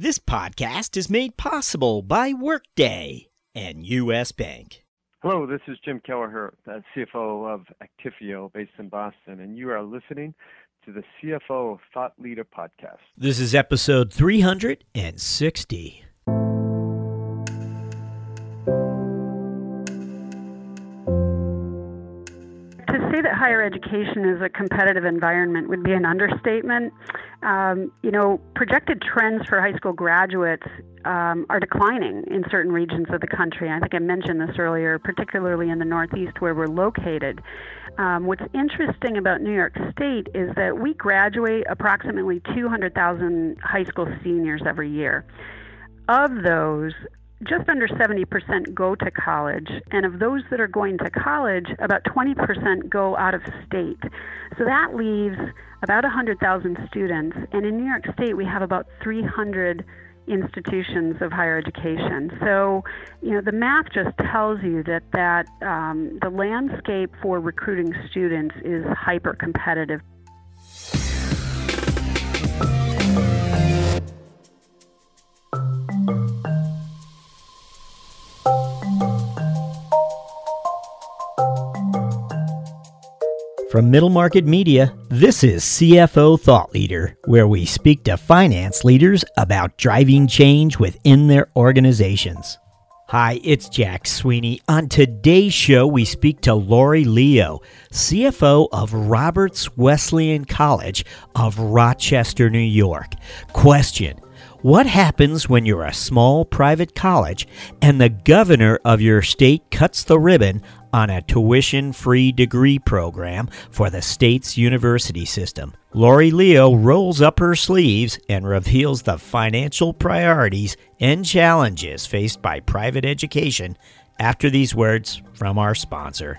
This podcast is made possible by Workday and U.S. Bank. Hello, this is Jim Kelleher, the CFO of Actifio based in Boston, and you are listening to the CFO Thought Leader podcast. This is episode 360. Higher education is a competitive environment would be an understatement. Um, you know, projected trends for high school graduates um, are declining in certain regions of the country. I think I mentioned this earlier, particularly in the Northeast where we're located. Um, what's interesting about New York State is that we graduate approximately 200,000 high school seniors every year. Of those, just under 70% go to college, and of those that are going to college, about 20% go out of state. So that leaves about 100,000 students, and in New York State, we have about 300 institutions of higher education. So, you know, the math just tells you that that um, the landscape for recruiting students is hyper competitive. From Middle Market Media, this is CFO Thought Leader, where we speak to finance leaders about driving change within their organizations. Hi, it's Jack Sweeney. On today's show, we speak to Laurie Leo, CFO of Roberts Wesleyan College of Rochester, New York. Question What happens when you're a small private college and the governor of your state cuts the ribbon on a tuition free degree program for the state's university system. Laurie Leo rolls up her sleeves and reveals the financial priorities and challenges faced by private education after these words from our sponsor.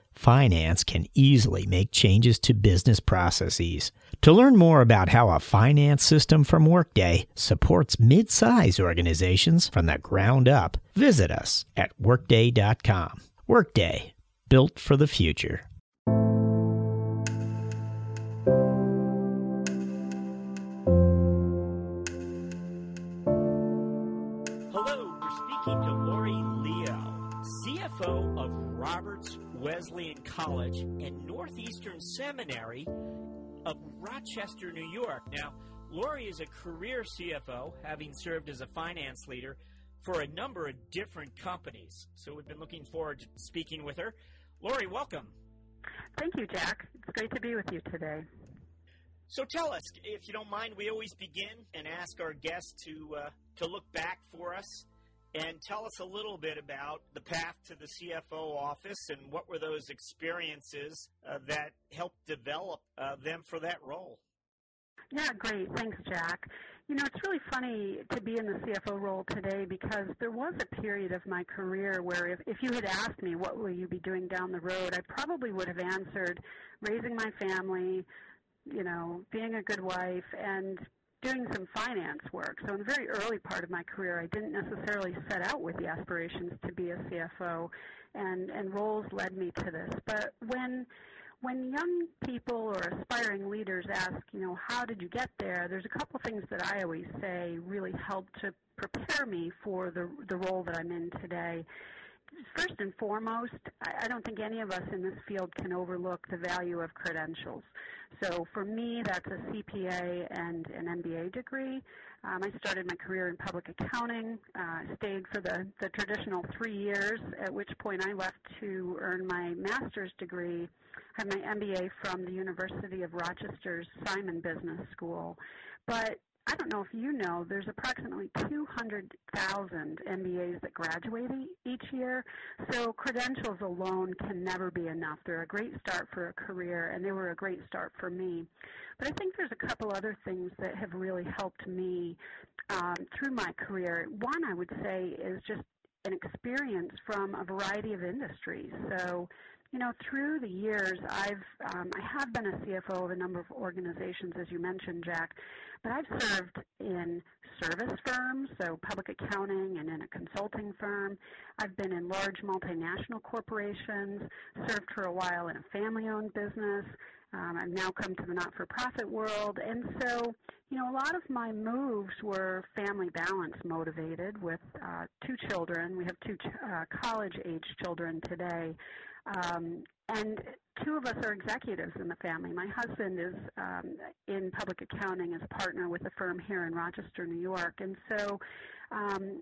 finance can easily make changes to business processes. To learn more about how a finance system from Workday supports mid size organizations from the ground up, visit us at Workday.com. Workday, built for the future. College and Northeastern Seminary of Rochester, New York. Now, Laurie is a career CFO, having served as a finance leader for a number of different companies. So we've been looking forward to speaking with her. Laurie, welcome. Thank you, Jack. It's great to be with you today. So tell us, if you don't mind, we always begin and ask our guests to uh, to look back for us and tell us a little bit about the path to the CFO office and what were those experiences uh, that helped develop uh, them for that role. Yeah, great. Thanks, Jack. You know, it's really funny to be in the CFO role today because there was a period of my career where if, if you had asked me what will you be doing down the road, I probably would have answered raising my family, you know, being a good wife, and doing some finance work. So in the very early part of my career, I didn't necessarily set out with the aspirations to be a CFO, and and roles led me to this. But when when young people or aspiring leaders ask, you know, how did you get there? There's a couple things that I always say really help to prepare me for the the role that I'm in today first and foremost, I don't think any of us in this field can overlook the value of credentials. So for me, that's a CPA and an MBA degree. Um, I started my career in public accounting, uh, stayed for the, the traditional three years, at which point I left to earn my master's degree. I have my MBA from the University of Rochester's Simon Business School. But I don't know if you know, there's approximately 200,000 MBAs that graduate each year. So credentials alone can never be enough. They're a great start for a career, and they were a great start for me. But I think there's a couple other things that have really helped me um, through my career. One, I would say, is just an experience from a variety of industries. So you know, through the years, I've um, I have been a CFO of a number of organizations, as you mentioned, Jack, but I've served in service firms, so public accounting, and in a consulting firm. I've been in large multinational corporations, served for a while in a family-owned business. Um, I've now come to the not-for-profit world, and so you know, a lot of my moves were family balance motivated with uh, two children. We have two ch- uh, college-age children today. Um, and two of us are executives in the family. My husband is um, in public accounting as partner with a firm here in Rochester, New York, and so um,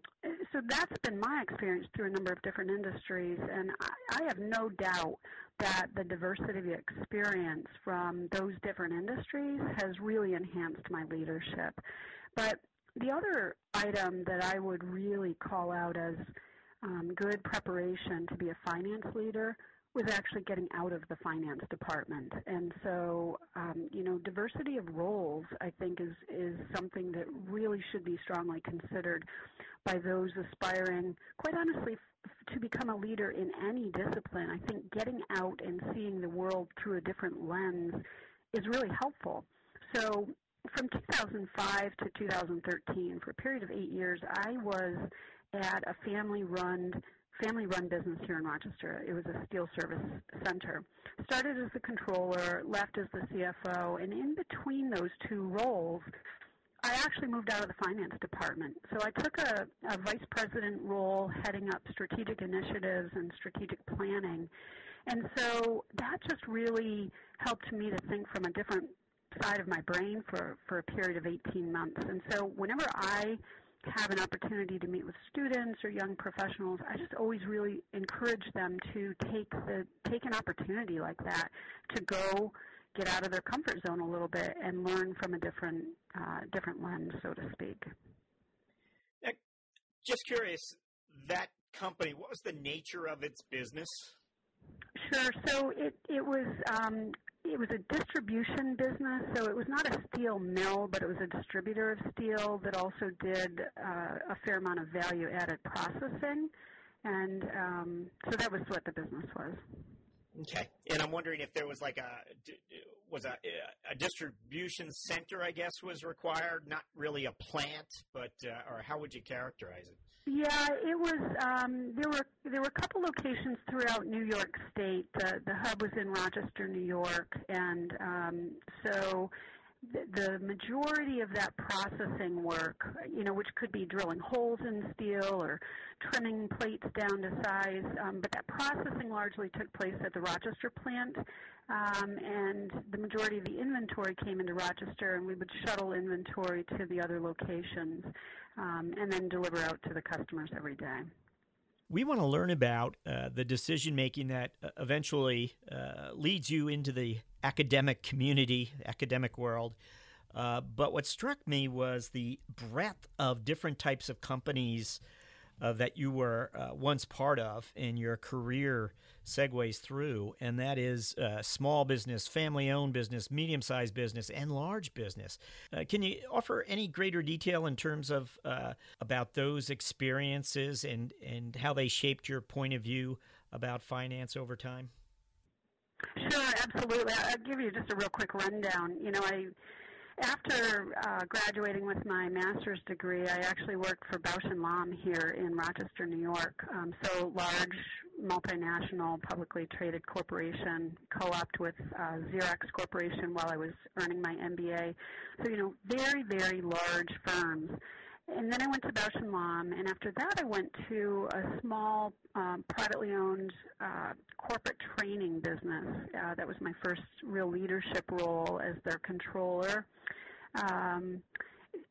so that's been my experience through a number of different industries. And I, I have no doubt that the diversity of experience from those different industries has really enhanced my leadership. But the other item that I would really call out as um, good preparation to be a finance leader was actually getting out of the finance department. And so, um, you know, diversity of roles, I think, is, is something that really should be strongly considered by those aspiring, quite honestly, to become a leader in any discipline. I think getting out and seeing the world through a different lens is really helpful. So, from 2005 to 2013, for a period of eight years, I was at a family-run family-run business here in Rochester. It was a steel service center. Started as the controller, left as the CFO, and in between those two roles, I actually moved out of the finance department. So I took a, a vice president role heading up strategic initiatives and strategic planning. And so that just really helped me to think from a different side of my brain for, for a period of 18 months. And so whenever I have an opportunity to meet with students or young professionals, I just always really encourage them to take the take an opportunity like that to go get out of their comfort zone a little bit and learn from a different uh, different lens, so to speak. Just curious, that company, what was the nature of its business? Sure. So it it was um, it was a distribution business, so it was not a steel mill, but it was a distributor of steel that also did uh, a fair amount of value-added processing, and um, so that was what the business was. Okay, and I'm wondering if there was like a was a, a distribution center, I guess, was required, not really a plant, but uh, or how would you characterize it? Yeah, it was. Um, there were there were a couple locations throughout New York State. The the hub was in Rochester, New York, and um, so the, the majority of that processing work, you know, which could be drilling holes in steel or trimming plates down to size, um, but that processing largely took place at the Rochester plant, um, and the majority of the inventory came into Rochester, and we would shuttle inventory to the other locations um, and then deliver out to the customers every day. We want to learn about uh, the decision making that uh, eventually uh, leads you into the academic community, academic world. Uh, but what struck me was the breadth of different types of companies uh, that you were uh, once part of in your career segues through, and that is uh, small business, family owned business, medium sized business, and large business. Uh, can you offer any greater detail in terms of uh, about those experiences and, and how they shaped your point of view about finance over time? Sure, absolutely. I'll give you just a real quick rundown. You know, I after uh, graduating with my master's degree, I actually worked for Bausch and Lomb here in Rochester, New York. Um, so large, multinational, publicly traded corporation, co-opted with uh, Xerox Corporation while I was earning my MBA. So you know, very, very large firms. And then I went to Bausch and Lomb, and after that, I went to a small, um, privately owned uh, corporate training business. Uh, that was my first real leadership role as their controller. Um,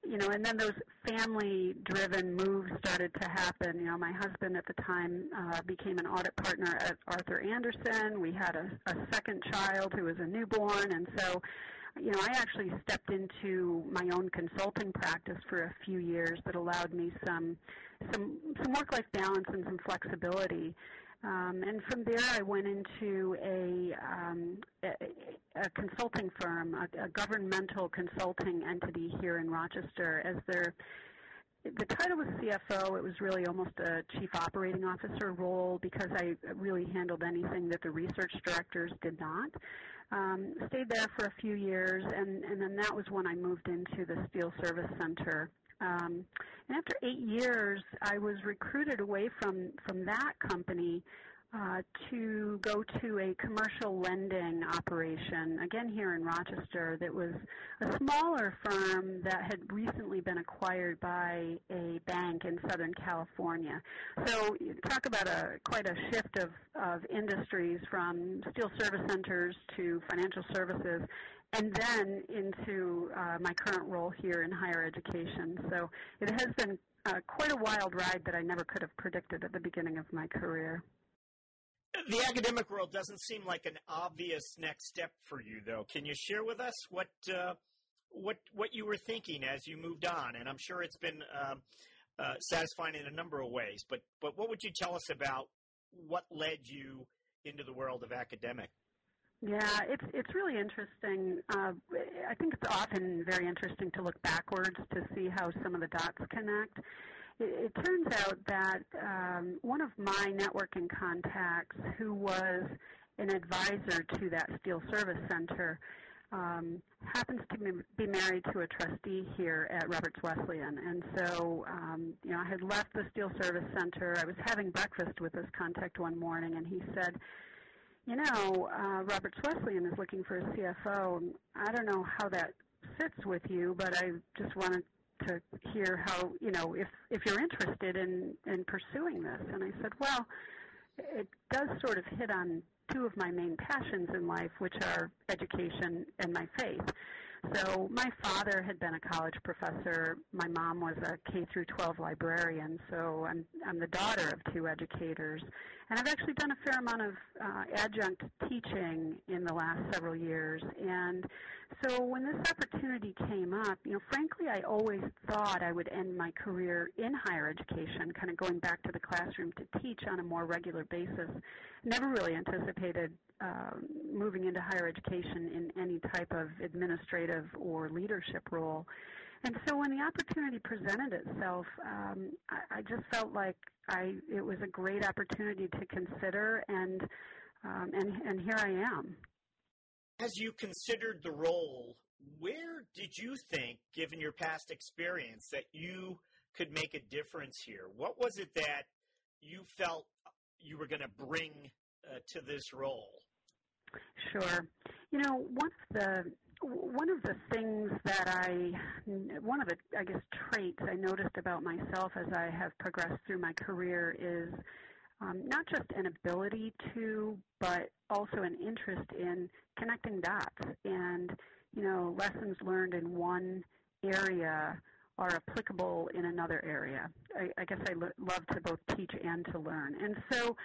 you know, and then those family-driven moves started to happen. You know, my husband at the time uh, became an audit partner at Arthur Andersen. We had a, a second child who was a newborn, and so you know, I actually stepped into my own consulting practice for a few years that allowed me some some some work-life balance and some flexibility. Um, and from there, I went into a, um, a, a, consulting firm, a, a, governmental consulting entity here in Rochester, as their the title was CFO. It was really almost a chief operating officer role because I really handled anything that the research directors did not. Um, stayed there for a few years, and, and then that was when I moved into the Steel Service Center. Um, and after eight years, I was recruited away from, from that company uh, to go to a commercial lending operation, again here in Rochester, that was a smaller firm that had recently been acquired by a bank in Southern California. So talk about a quite a shift of, of industries from steel service centers to financial services and then into uh, my current role here in higher education. So it has been uh, quite a wild ride that I never could have predicted at the beginning of my career. The academic world doesn't seem like an obvious next step for you, though. Can you share with us what uh, what what you were thinking as you moved on? And I'm sure it's been um, uh, satisfying in a number of ways. But but what would you tell us about what led you into the world of academic? Yeah, it's it's really interesting. Uh, I think it's often very interesting to look backwards to see how some of the dots connect. It, it turns out that um, one of my networking contacts, who was an advisor to that Steel Service Center, um, happens to be married to a trustee here at Roberts Wesleyan. And so, um, you know, I had left the Steel Service Center. I was having breakfast with this contact one morning, and he said, you know, uh, Roberts Wesleyan is looking for a CFO. I don't know how that fits with you, but I just wanted to hear how, you know, if if you're interested in in pursuing this. And I said, well, it does sort of hit on two of my main passions in life, which are education and my faith. So my father had been a college professor. My mom was a K through 12 librarian. So I'm I'm the daughter of two educators, and I've actually done a fair amount of uh, adjunct teaching in the last several years. And so when this opportunity came up, you know, frankly, I always thought I would end my career in higher education, kind of going back to the classroom to teach on a more regular basis. Never really anticipated uh, moving into higher education in any type of administrative or leadership role. And so when the opportunity presented itself, um, I, I just felt like I it was a great opportunity to consider, and um, and and here I am. As you considered the role, where did you think, given your past experience, that you could make a difference here? What was it that you felt you were going to bring uh, to this role? Sure. You know, one of the one of the things that I, one of the, I guess, traits I noticed about myself as I have progressed through my career is um, not just an ability to, but also an interest in connecting dots and, you know, lessons learned in one area are applicable in another area. I, I guess I lo- love to both teach and to learn. And so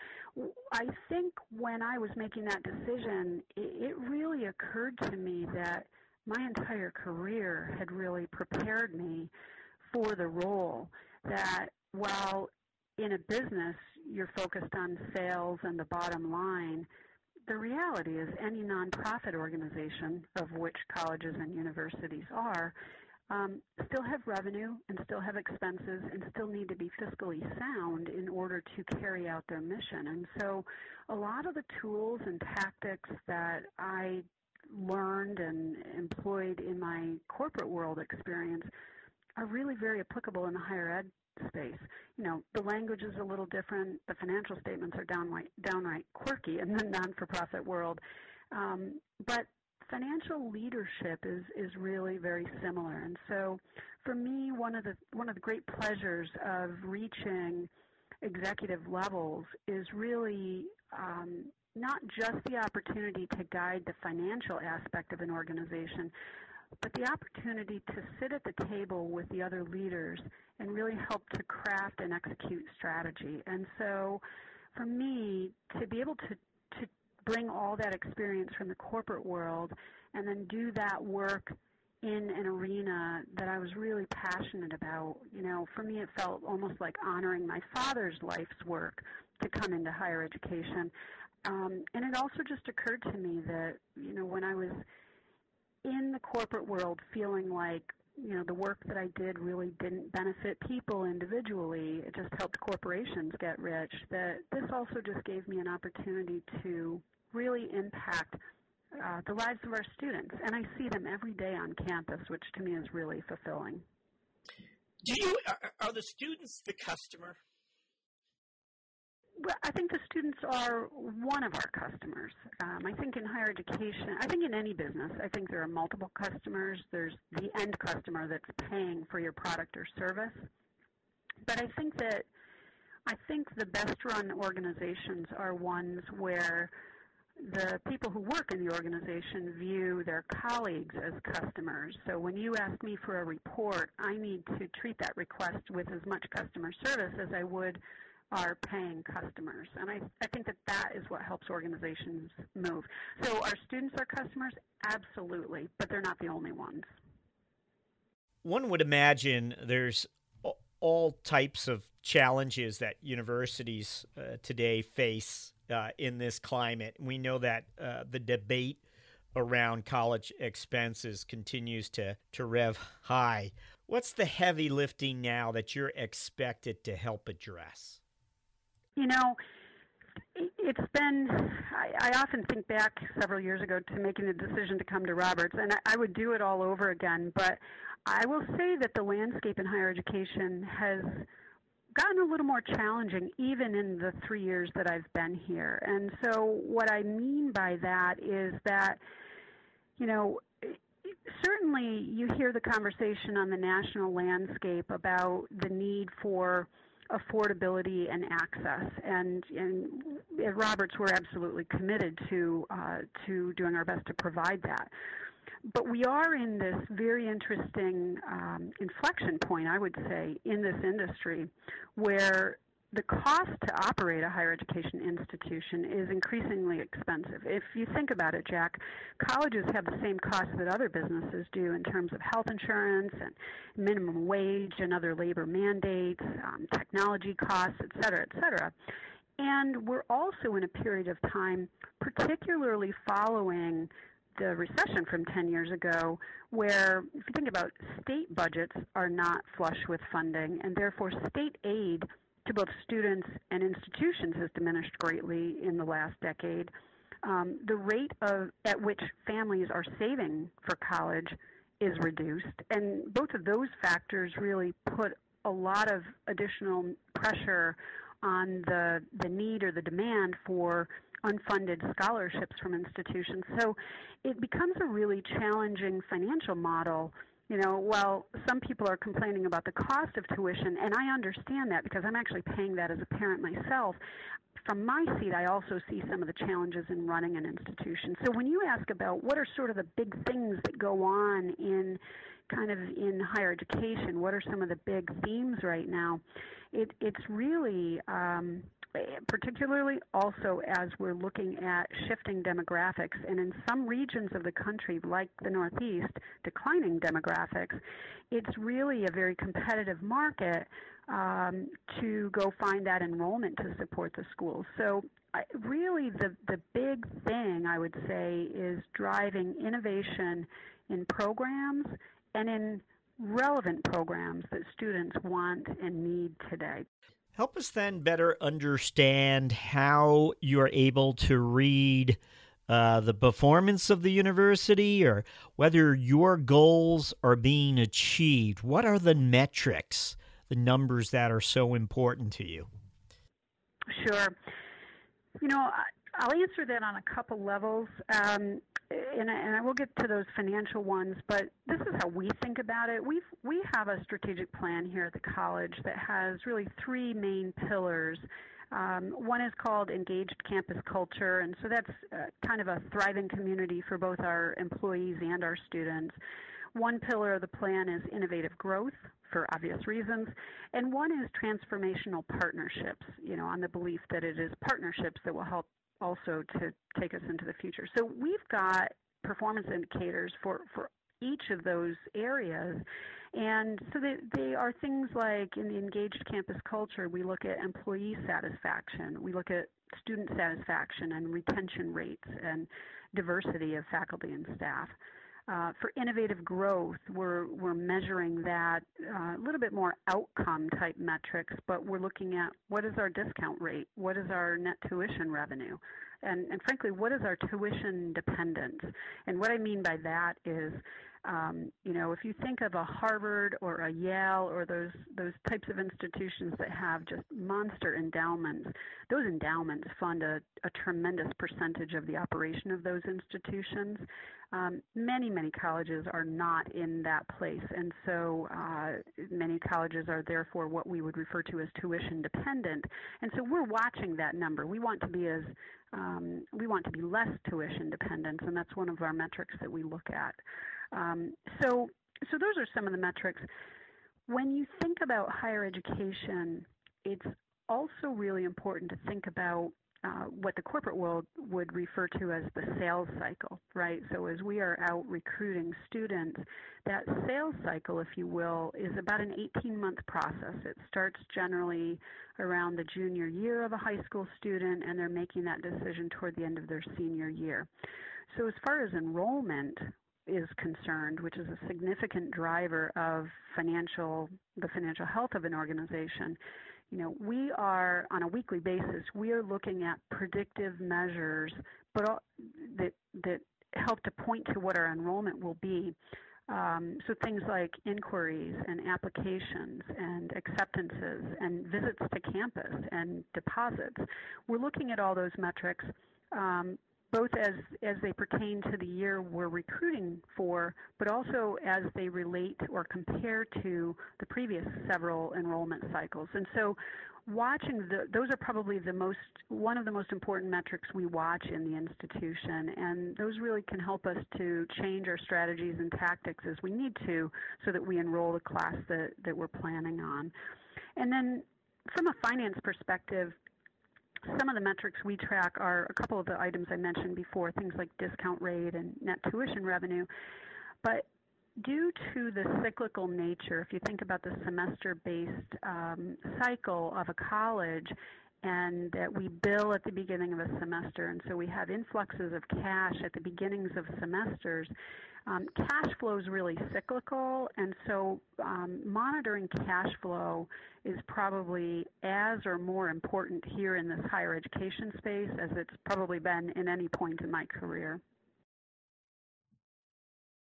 I think when I was making that decision, it, it really occurred to me that my entire career had really prepared me for the role that while in a business you're focused on sales and the bottom line, the reality is any nonprofit organization, of which colleges and universities are, um, still have revenue and still have expenses and still need to be fiscally sound in order to carry out their mission. And so a lot of the tools and tactics that I learned and employed in my corporate world experience are really very applicable in the higher ed space. You know, the language is a little different. The financial statements are downright, downright quirky in the non-for-profit world. Um, but financial leadership is is really very similar. And so, for me, one of the one of the great pleasures of reaching executive levels is really um, not just the opportunity to guide the financial aspect of an organization, but the opportunity to sit at the table with the other leaders and really help to craft and execute strategy. And so, for me, to be able to, to bring all that experience from the corporate world and then do that work in an arena that I was really passionate about. You know, for me, it felt almost like honoring my father's life's work to come into higher education. Um, and it also just occurred to me that, you know, when I was in the corporate world feeling like, you know, the work that I did really didn't benefit people individually, it just helped corporations get rich, that this also just gave me an opportunity to really impact uh, the lives of our students. And I see them every day on campus, which to me is really fulfilling. Do you, are, are the students the customer? I think the students are one of our customers. Um, I think in higher education, I think in any business, I think there are multiple customers. There's the end customer that's paying for your product or service. But I think that I think the best run organizations are ones where the people who work in the organization view their colleagues as customers. So when you ask me for a report, I need to treat that request with as much customer service as I would our paying customers. And I, I think that that is what helps organizations move. So our students are customers? Absolutely, but they're not the only ones. One would imagine there's all types of challenges that universities uh, today face uh, in this climate. We know that uh, the debate around college expenses continues to, to rev high. What's the heavy lifting now that you're expected to help address? You know, it's been, I, I often think back several years ago to making the decision to come to Roberts, and I, I would do it all over again. But I will say that the landscape in higher education has gotten a little more challenging even in the three years that I've been here. And so, what I mean by that is that, you know, certainly you hear the conversation on the national landscape about the need for affordability and access. And, and at Roberts, we're absolutely committed to uh, to doing our best to provide that. But we are in this very interesting um, inflection point, I would say, in this industry where the cost to operate a higher education institution is increasingly expensive. If you think about it, Jack, colleges have the same costs that other businesses do in terms of health insurance and minimum wage and other labor mandates, um, technology costs, et cetera, et cetera. And we're also in a period of time, particularly following the recession from 10 years ago, where if you think about state budgets are not flush with funding, and therefore state aid to both students and institutions has diminished greatly in the last decade. Um, the rate of at which families are saving for college is reduced, and both of those factors really put a lot of additional pressure on the the need or the demand for unfunded scholarships from institutions. So it becomes a really challenging financial model you know, while some people are complaining about the cost of tuition, and I understand that because I'm actually paying that as a parent myself, from my seat, I also see some of the challenges in running an institution. So when you ask about what are sort of the big things that go on in kind of in higher education, what are some of the big themes right now? It, it's really um, particularly also as we're looking at shifting demographics, and in some regions of the country, like the Northeast, declining demographics, it's really a very competitive market um, to go find that enrollment to support the schools. So, I, really, the, the big thing I would say is driving innovation in programs and in relevant programs that students want and need today. Help us then better understand how you're able to read uh, the performance of the university or whether your goals are being achieved. What are the metrics, the numbers that are so important to you? Sure. You know, I'll answer that on a couple levels. Um, and, and I will get to those financial ones, but this is how we think about it. We we have a strategic plan here at the college that has really three main pillars. Um, one is called engaged campus culture, and so that's uh, kind of a thriving community for both our employees and our students. One pillar of the plan is innovative growth for obvious reasons, and one is transformational partnerships, you know, on the belief that it is partnerships that will help also to take us into the future. So we've got performance indicators for, for each of those areas. And so they, they are things like in the engaged campus culture, we look at employee satisfaction, we look at student satisfaction and retention rates and diversity of faculty and staff. Uh, for innovative growth, we're, we're measuring that uh, a little bit more outcome type metrics, but we're looking at what is our discount rate, what is our net tuition revenue, and, and frankly, what is our tuition dependence? And what I mean by that is um, you know, if you think of a Harvard or a Yale or those those types of institutions that have just monster endowments, those endowments fund a, a tremendous percentage of the operation of those institutions. Um, many many colleges are not in that place, and so uh, many colleges are therefore what we would refer to as tuition dependent. And so we're watching that number. We want to be as um, we want to be less tuition dependent, and that's one of our metrics that we look at. Um, so, so those are some of the metrics. When you think about higher education, it's also really important to think about uh, what the corporate world would refer to as the sales cycle, right? So as we are out recruiting students, that sales cycle, if you will, is about an 18-month process. It starts generally around the junior year of a high school student, and they're making that decision toward the end of their senior year. So as far as enrollment, is concerned, which is a significant driver of financial the financial health of an organization, you know, we are on a weekly basis. We are looking at predictive measures, but that that help to point to what our enrollment will be. Um, so things like inquiries and applications and acceptances and visits to campus and deposits. We're looking at all those metrics. Um, both as, as they pertain to the year we're recruiting for, but also as they relate or compare to the previous several enrollment cycles. And so watching the, those are probably the most one of the most important metrics we watch in the institution and those really can help us to change our strategies and tactics as we need to so that we enroll the class that, that we're planning on and then from a finance perspective some of the metrics we track are a couple of the items I mentioned before, things like discount rate and net tuition revenue. But due to the cyclical nature, if you think about the semester based um, cycle of a college, and that we bill at the beginning of a semester, and so we have influxes of cash at the beginnings of semesters. Um, cash flow is really cyclical, and so um, monitoring cash flow is probably as or more important here in this higher education space as it's probably been in any point in my career.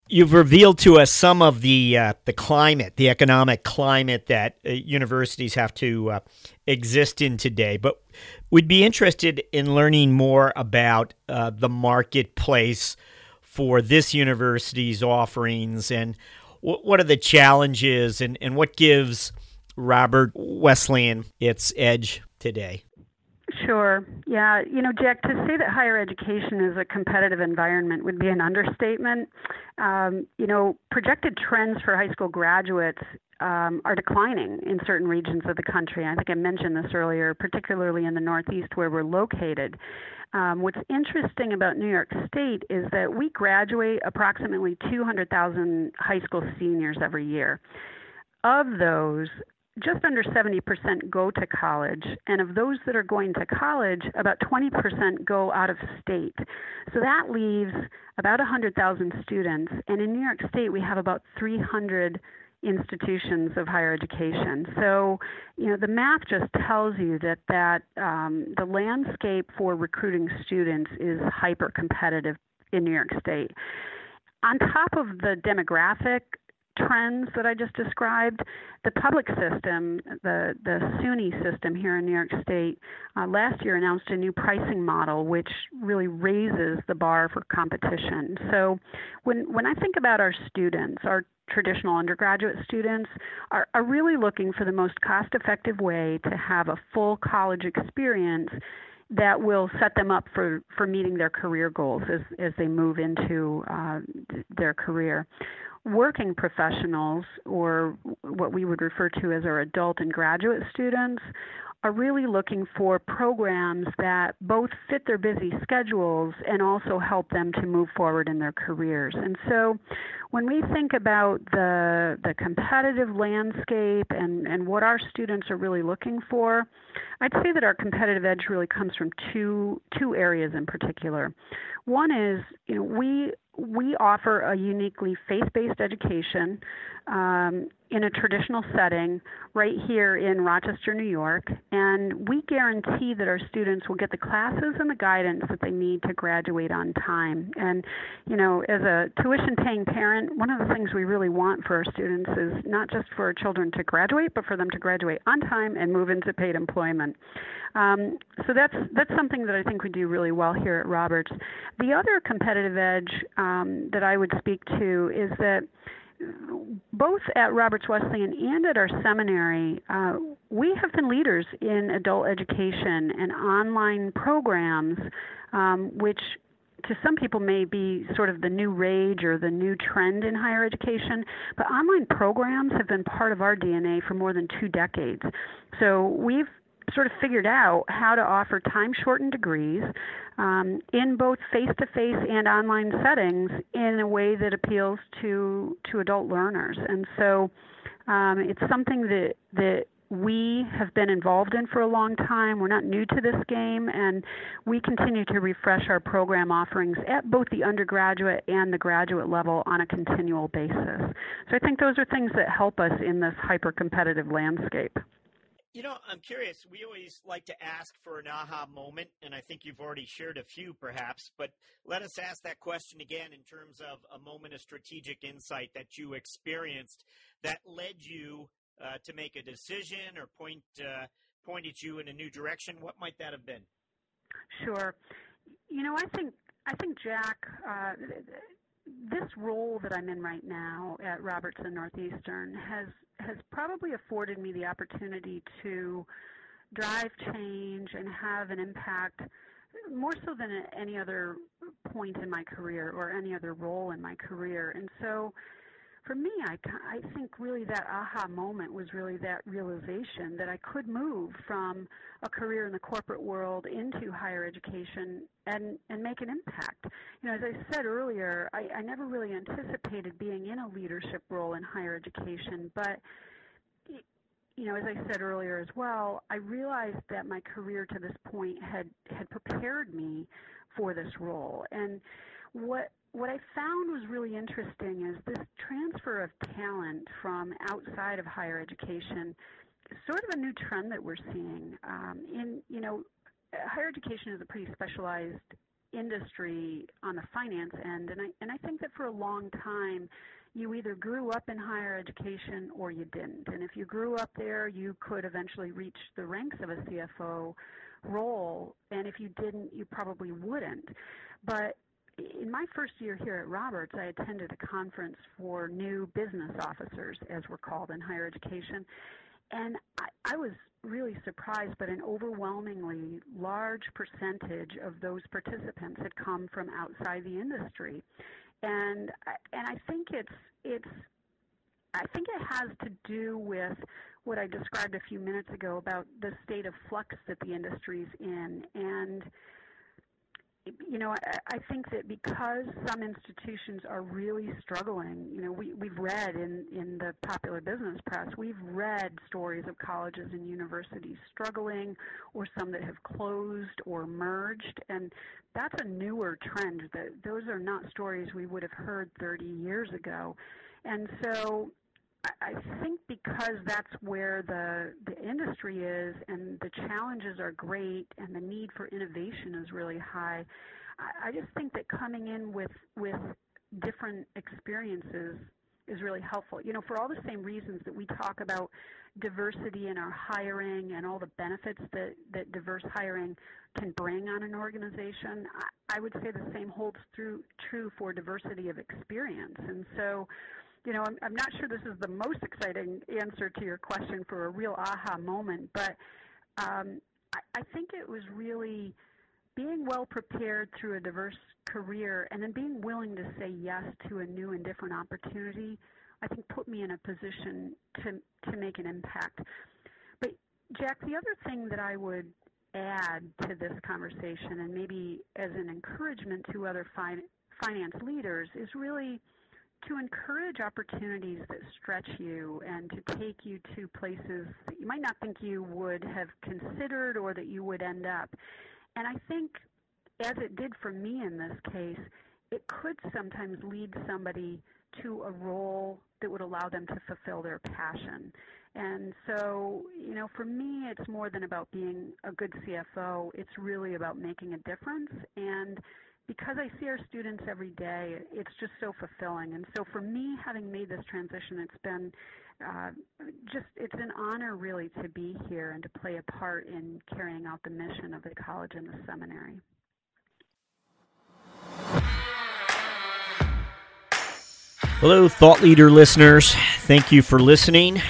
You've revealed to us some of the uh, the climate, the economic climate that uh, universities have to uh, exist in today, but we'd be interested in learning more about uh, the marketplace for this university's offerings and what are the challenges and, and what gives Robert Wesleyan its edge today? Sure. Yeah. You know, Jack, to say that higher education is a competitive environment would be an understatement. Um, you know, projected trends for high school graduates um, are declining in certain regions of the country. I think I mentioned this earlier, particularly in the Northeast where we're located. Um, what's interesting about New York State is that we graduate approximately 200,000 high school seniors every year. Of those, just under 70% go to college, and of those that are going to college, about 20% go out of state. So that leaves about 100,000 students, and in New York State, we have about 300 institutions of higher education. So, you know, the math just tells you that that um, the landscape for recruiting students is hyper competitive in New York State. On top of the demographic trends that I just described, the public system, the, the SUNY system here in New York State, uh, last year announced a new pricing model which really raises the bar for competition. So when, when I think about our students, our traditional undergraduate students are, are really looking for the most cost effective way to have a full college experience that will set them up for, for meeting their career goals as, as they move into uh, their career working professionals, or what we would refer to as our adult and graduate students, are really looking for programs that both fit their busy schedules and also help them to move forward in their careers. And so when we think about the the competitive landscape and, and what our students are really looking for, I'd say that our competitive edge really comes from two two areas in particular. One is, you know, we we offer a uniquely faith-based education um, in a traditional setting right here in Rochester, New York, and we guarantee that our students will get the classes and the guidance that they need to graduate on time. And, you know, as a tuition paying one of the things we really want for our students is not just for our children to graduate, but for them to graduate on time and move into paid employment. Um, so that's that's something that I think we do really well here at Roberts. The other competitive edge um, that I would speak to is that both at Roberts Wesleyan and at our seminary, uh, we have been leaders in adult education and online programs, um, which to some people may be sort of the new rage or the new trend in higher education, but online programs have been part of our DNA for more than two decades. So we've sort of figured out how to offer time shortened degrees um, in both face to face and online settings in a way that appeals to to adult learners. And so um, it's something that that we have been involved in for a long time. We're not new to this game, and we continue to refresh our program offerings at both the undergraduate and the graduate level on a continual basis. So I think those are things that help us in this hyper competitive landscape. You know, I'm curious. We always like to ask for an aha moment, and I think you've already shared a few perhaps, but let us ask that question again in terms of a moment of strategic insight that you experienced that led you uh, to make a decision or point uh, pointed you in a new direction. What might that have been? Sure. You know, I think I think Jack. Uh, this role that I'm in right now at Robertson Northeastern has has probably afforded me the opportunity to drive change and have an impact more so than at any other point in my career or any other role in my career. And so for me, I, I think really that aha moment was really that realization that I could move from a career in the corporate world into higher education and, and make an impact. You know, as I said earlier, I, I never really anticipated being in a leadership role in higher education, but you know, as I said earlier as well, I realized that my career to this point had had prepared me for this role. And what what I found was really interesting is this transfer of talent from outside of higher education is sort of a new trend that we're seeing. Um, in you know, higher education is a pretty specialized industry on the finance end, and I and I think that for a long time you either grew up in higher education or you didn't. And if you grew up there, you could eventually reach the ranks of a CFO role, and if you didn't, you probably wouldn't. But in my first year here at Roberts, I attended a conference for new business officers, as we're called in higher education. And I, I was really surprised, but an overwhelmingly large percentage of those participants had come from outside the industry. And and I think it's it's I think it has to do with what I described a few minutes ago about the state of flux that the industry is in and you know, I, I think that because some institutions are really struggling, you know, we, we've read in, in the popular business press, we've read stories of colleges and universities struggling or some that have closed or merged. And that's a newer trend. That Those are not stories we would have heard 30 years ago. And so I think because that's where the the industry is and the challenges are great and the need for innovation is really high, I, I just think that coming in with with different experiences is really helpful. You know, for all the same reasons that we talk about diversity in our hiring and all the benefits that, that diverse hiring can bring on an organization, I, I would say the same holds true true for diversity of experience. And so you know, I'm, I'm not sure this is the most exciting answer to your question for a real aha moment, but um, I, I think it was really being well prepared through a diverse career and then being willing to say yes to a new and different opportunity, I think put me in a position to, to make an impact. But Jack, the other thing that I would add to this conversation, and maybe as an encouragement to other fi- finance leaders, is really to encourage opportunities that stretch you and to take you to places that you might not think you would have considered or that you would end up. And I think, as it did for me in this case, it could sometimes lead somebody to a role that would allow them to fulfill their passion. And so, you know, for me, it's more than about being a good CFO. It's really about making a difference. And because I see our students every day, it's just so fulfilling. And so for me, having made this transition, it's been uh, just, it's an honor really to be here and to play a part in carrying out the mission of the college and the seminary. Hello, Thought Leader listeners. Thank you for listening.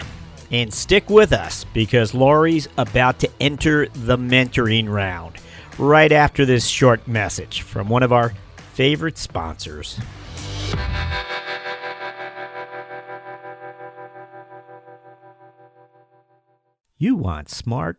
And stick with us because Laurie's about to enter the mentoring round right after this short message from one of our favorite sponsors. You want smart,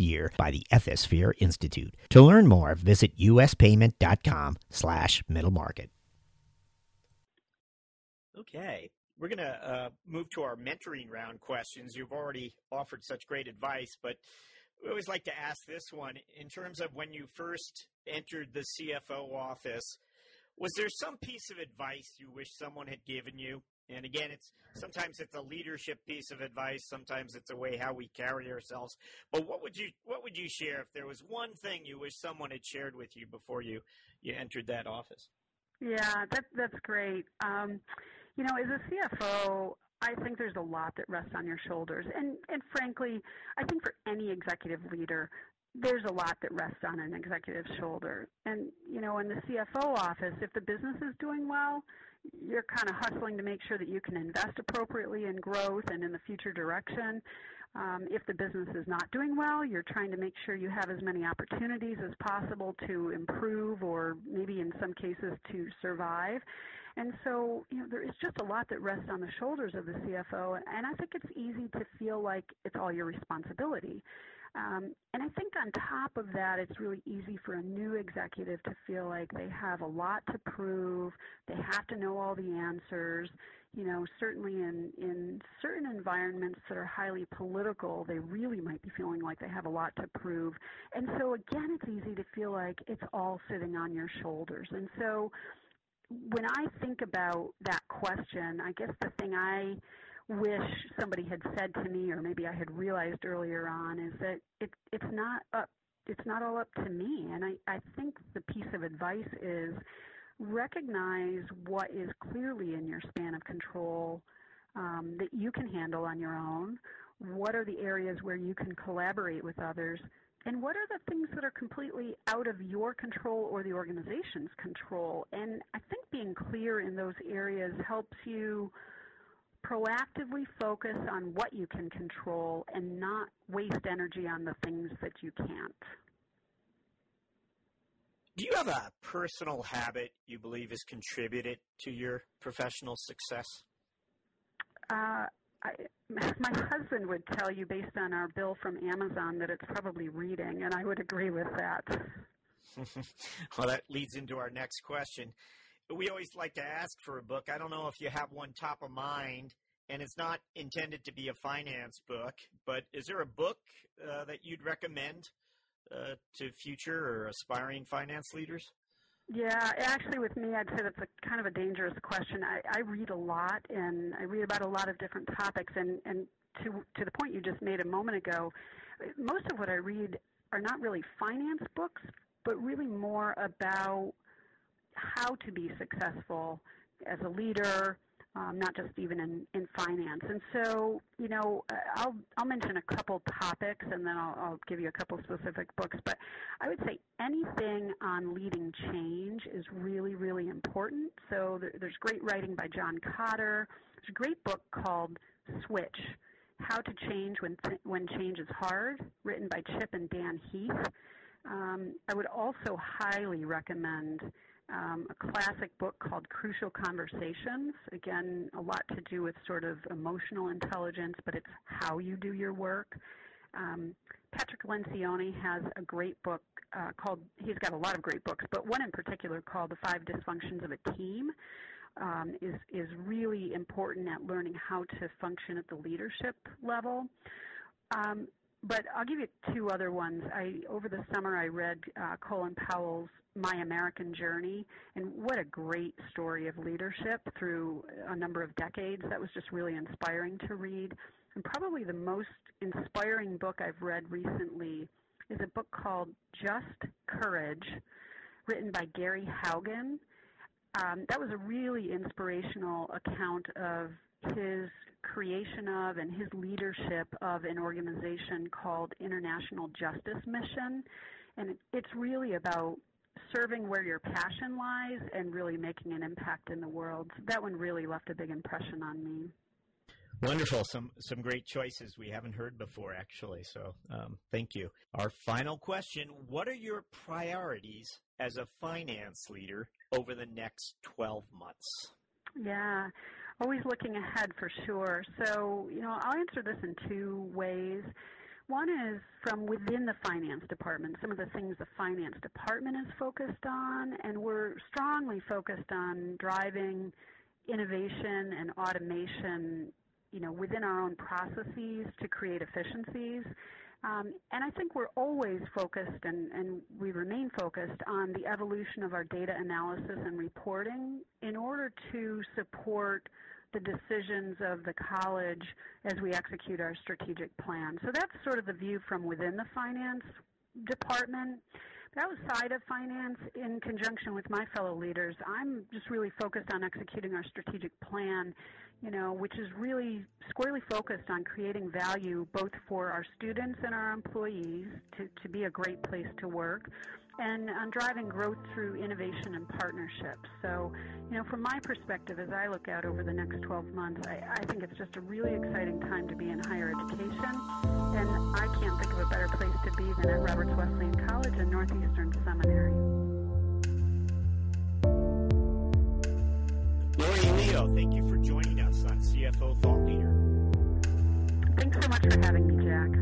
year by the Ethisphere Institute. To learn more, visit uspayment.com slash middle market. Okay, we're going to uh, move to our mentoring round questions. You've already offered such great advice, but we always like to ask this one in terms of when you first entered the CFO office. Was there some piece of advice you wish someone had given you and again, it's sometimes it's a leadership piece of advice, sometimes it's a way how we carry ourselves. But what would you what would you share if there was one thing you wish someone had shared with you before you you entered that office? Yeah, that that's great. Um, you know, as a CFO, I think there's a lot that rests on your shoulders, and and frankly, I think for any executive leader, there's a lot that rests on an executive's shoulder. And you know, in the CFO office, if the business is doing well, you're kind of hustling to make sure that you can invest appropriately in growth and in the future direction. Um, if the business is not doing well, you're trying to make sure you have as many opportunities as possible to improve or maybe in some cases to survive. And so, you know, there is just a lot that rests on the shoulders of the CFO, and I think it's easy to feel like it's all your responsibility. Um, and I think on top of that, it's really easy for a new executive to feel like they have a lot to prove. They have to know all the answers. You know, certainly in, in certain environments that are highly political, they really might be feeling like they have a lot to prove. And so, again, it's easy to feel like it's all sitting on your shoulders. And so, when I think about that question, I guess the thing I wish somebody had said to me, or maybe I had realized earlier on, is that it, it's not up, it's not all up to me. And I, I think the piece of advice is recognize what is clearly in your span of control um, that you can handle on your own. What are the areas where you can collaborate with others? And what are the things that are completely out of your control or the organization's control? And I think being clear in those areas helps you proactively focus on what you can control and not waste energy on the things that you can't. Do you have a personal habit you believe has contributed to your professional success? Uh, I, my husband would tell you, based on our bill from Amazon, that it's probably reading, and I would agree with that. well, that leads into our next question we always like to ask for a book. I don't know if you have one top of mind, and it's not intended to be a finance book, but is there a book uh, that you'd recommend uh, to future or aspiring finance leaders? Yeah, actually, with me, I'd say that's a kind of a dangerous question. I, I read a lot, and I read about a lot of different topics. And, and to to the point you just made a moment ago, most of what I read are not really finance books, but really more about how to be successful as a leader, um, not just even in, in finance. And so, you know, uh, I'll I'll mention a couple topics, and then I'll, I'll give you a couple specific books. But I would say anything on leading change is really really important. So there, there's great writing by John Kotter. There's a great book called Switch. How to Change When, when Change is Hard, written by Chip and Dan Heath. Um, I would also highly recommend um, a classic book called Crucial Conversations. Again, a lot to do with sort of emotional intelligence, but it's how you do your work. Um, Patrick Lencioni has a great book uh, called, he's got a lot of great books, but one in particular called The Five Dysfunctions of a Team. Um, is is really important at learning how to function at the leadership level. Um, but I'll give you two other ones. I over the summer I read uh, Colin Powell's My American Journey, and what a great story of leadership through a number of decades. That was just really inspiring to read. And probably the most inspiring book I've read recently is a book called Just Courage, written by Gary Haugen. Um, that was a really inspirational account of his creation of and his leadership of an organization called International Justice Mission. And it's really about serving where your passion lies and really making an impact in the world. So that one really left a big impression on me. Wonderful. Some some great choices we haven't heard before, actually. So um, thank you. Our final question: What are your priorities as a finance leader over the next twelve months? Yeah, always looking ahead for sure. So, you know, I'll answer this in two ways. One is from within the finance department, some of the things the finance department is focused on, and we're strongly focused on driving innovation and automation, you know, within our own processes to create efficiencies. Um, and I think we're always focused, and, and we remain focused on the evolution of our data analysis and reporting in order to support the decisions of the college as we execute our strategic plan. So that's sort of the view from within the finance department. But outside of finance, in conjunction with my fellow leaders, I'm just really focused on executing our strategic plan, you know, which is really squarely focused on creating value both for our students and our employees to, to be a great place to work, and on driving growth through innovation and partnerships. So, you know, from my perspective, as I look out over the next 12 months, I, I think it's just a really exciting time to be in higher education, and I can't think of a better place to be than at Roberts Wesleyan College and Northeastern Seminary. Laurie Leo, thank you for joining us on CFO Thought Leader. Thanks so much for having me, Jack.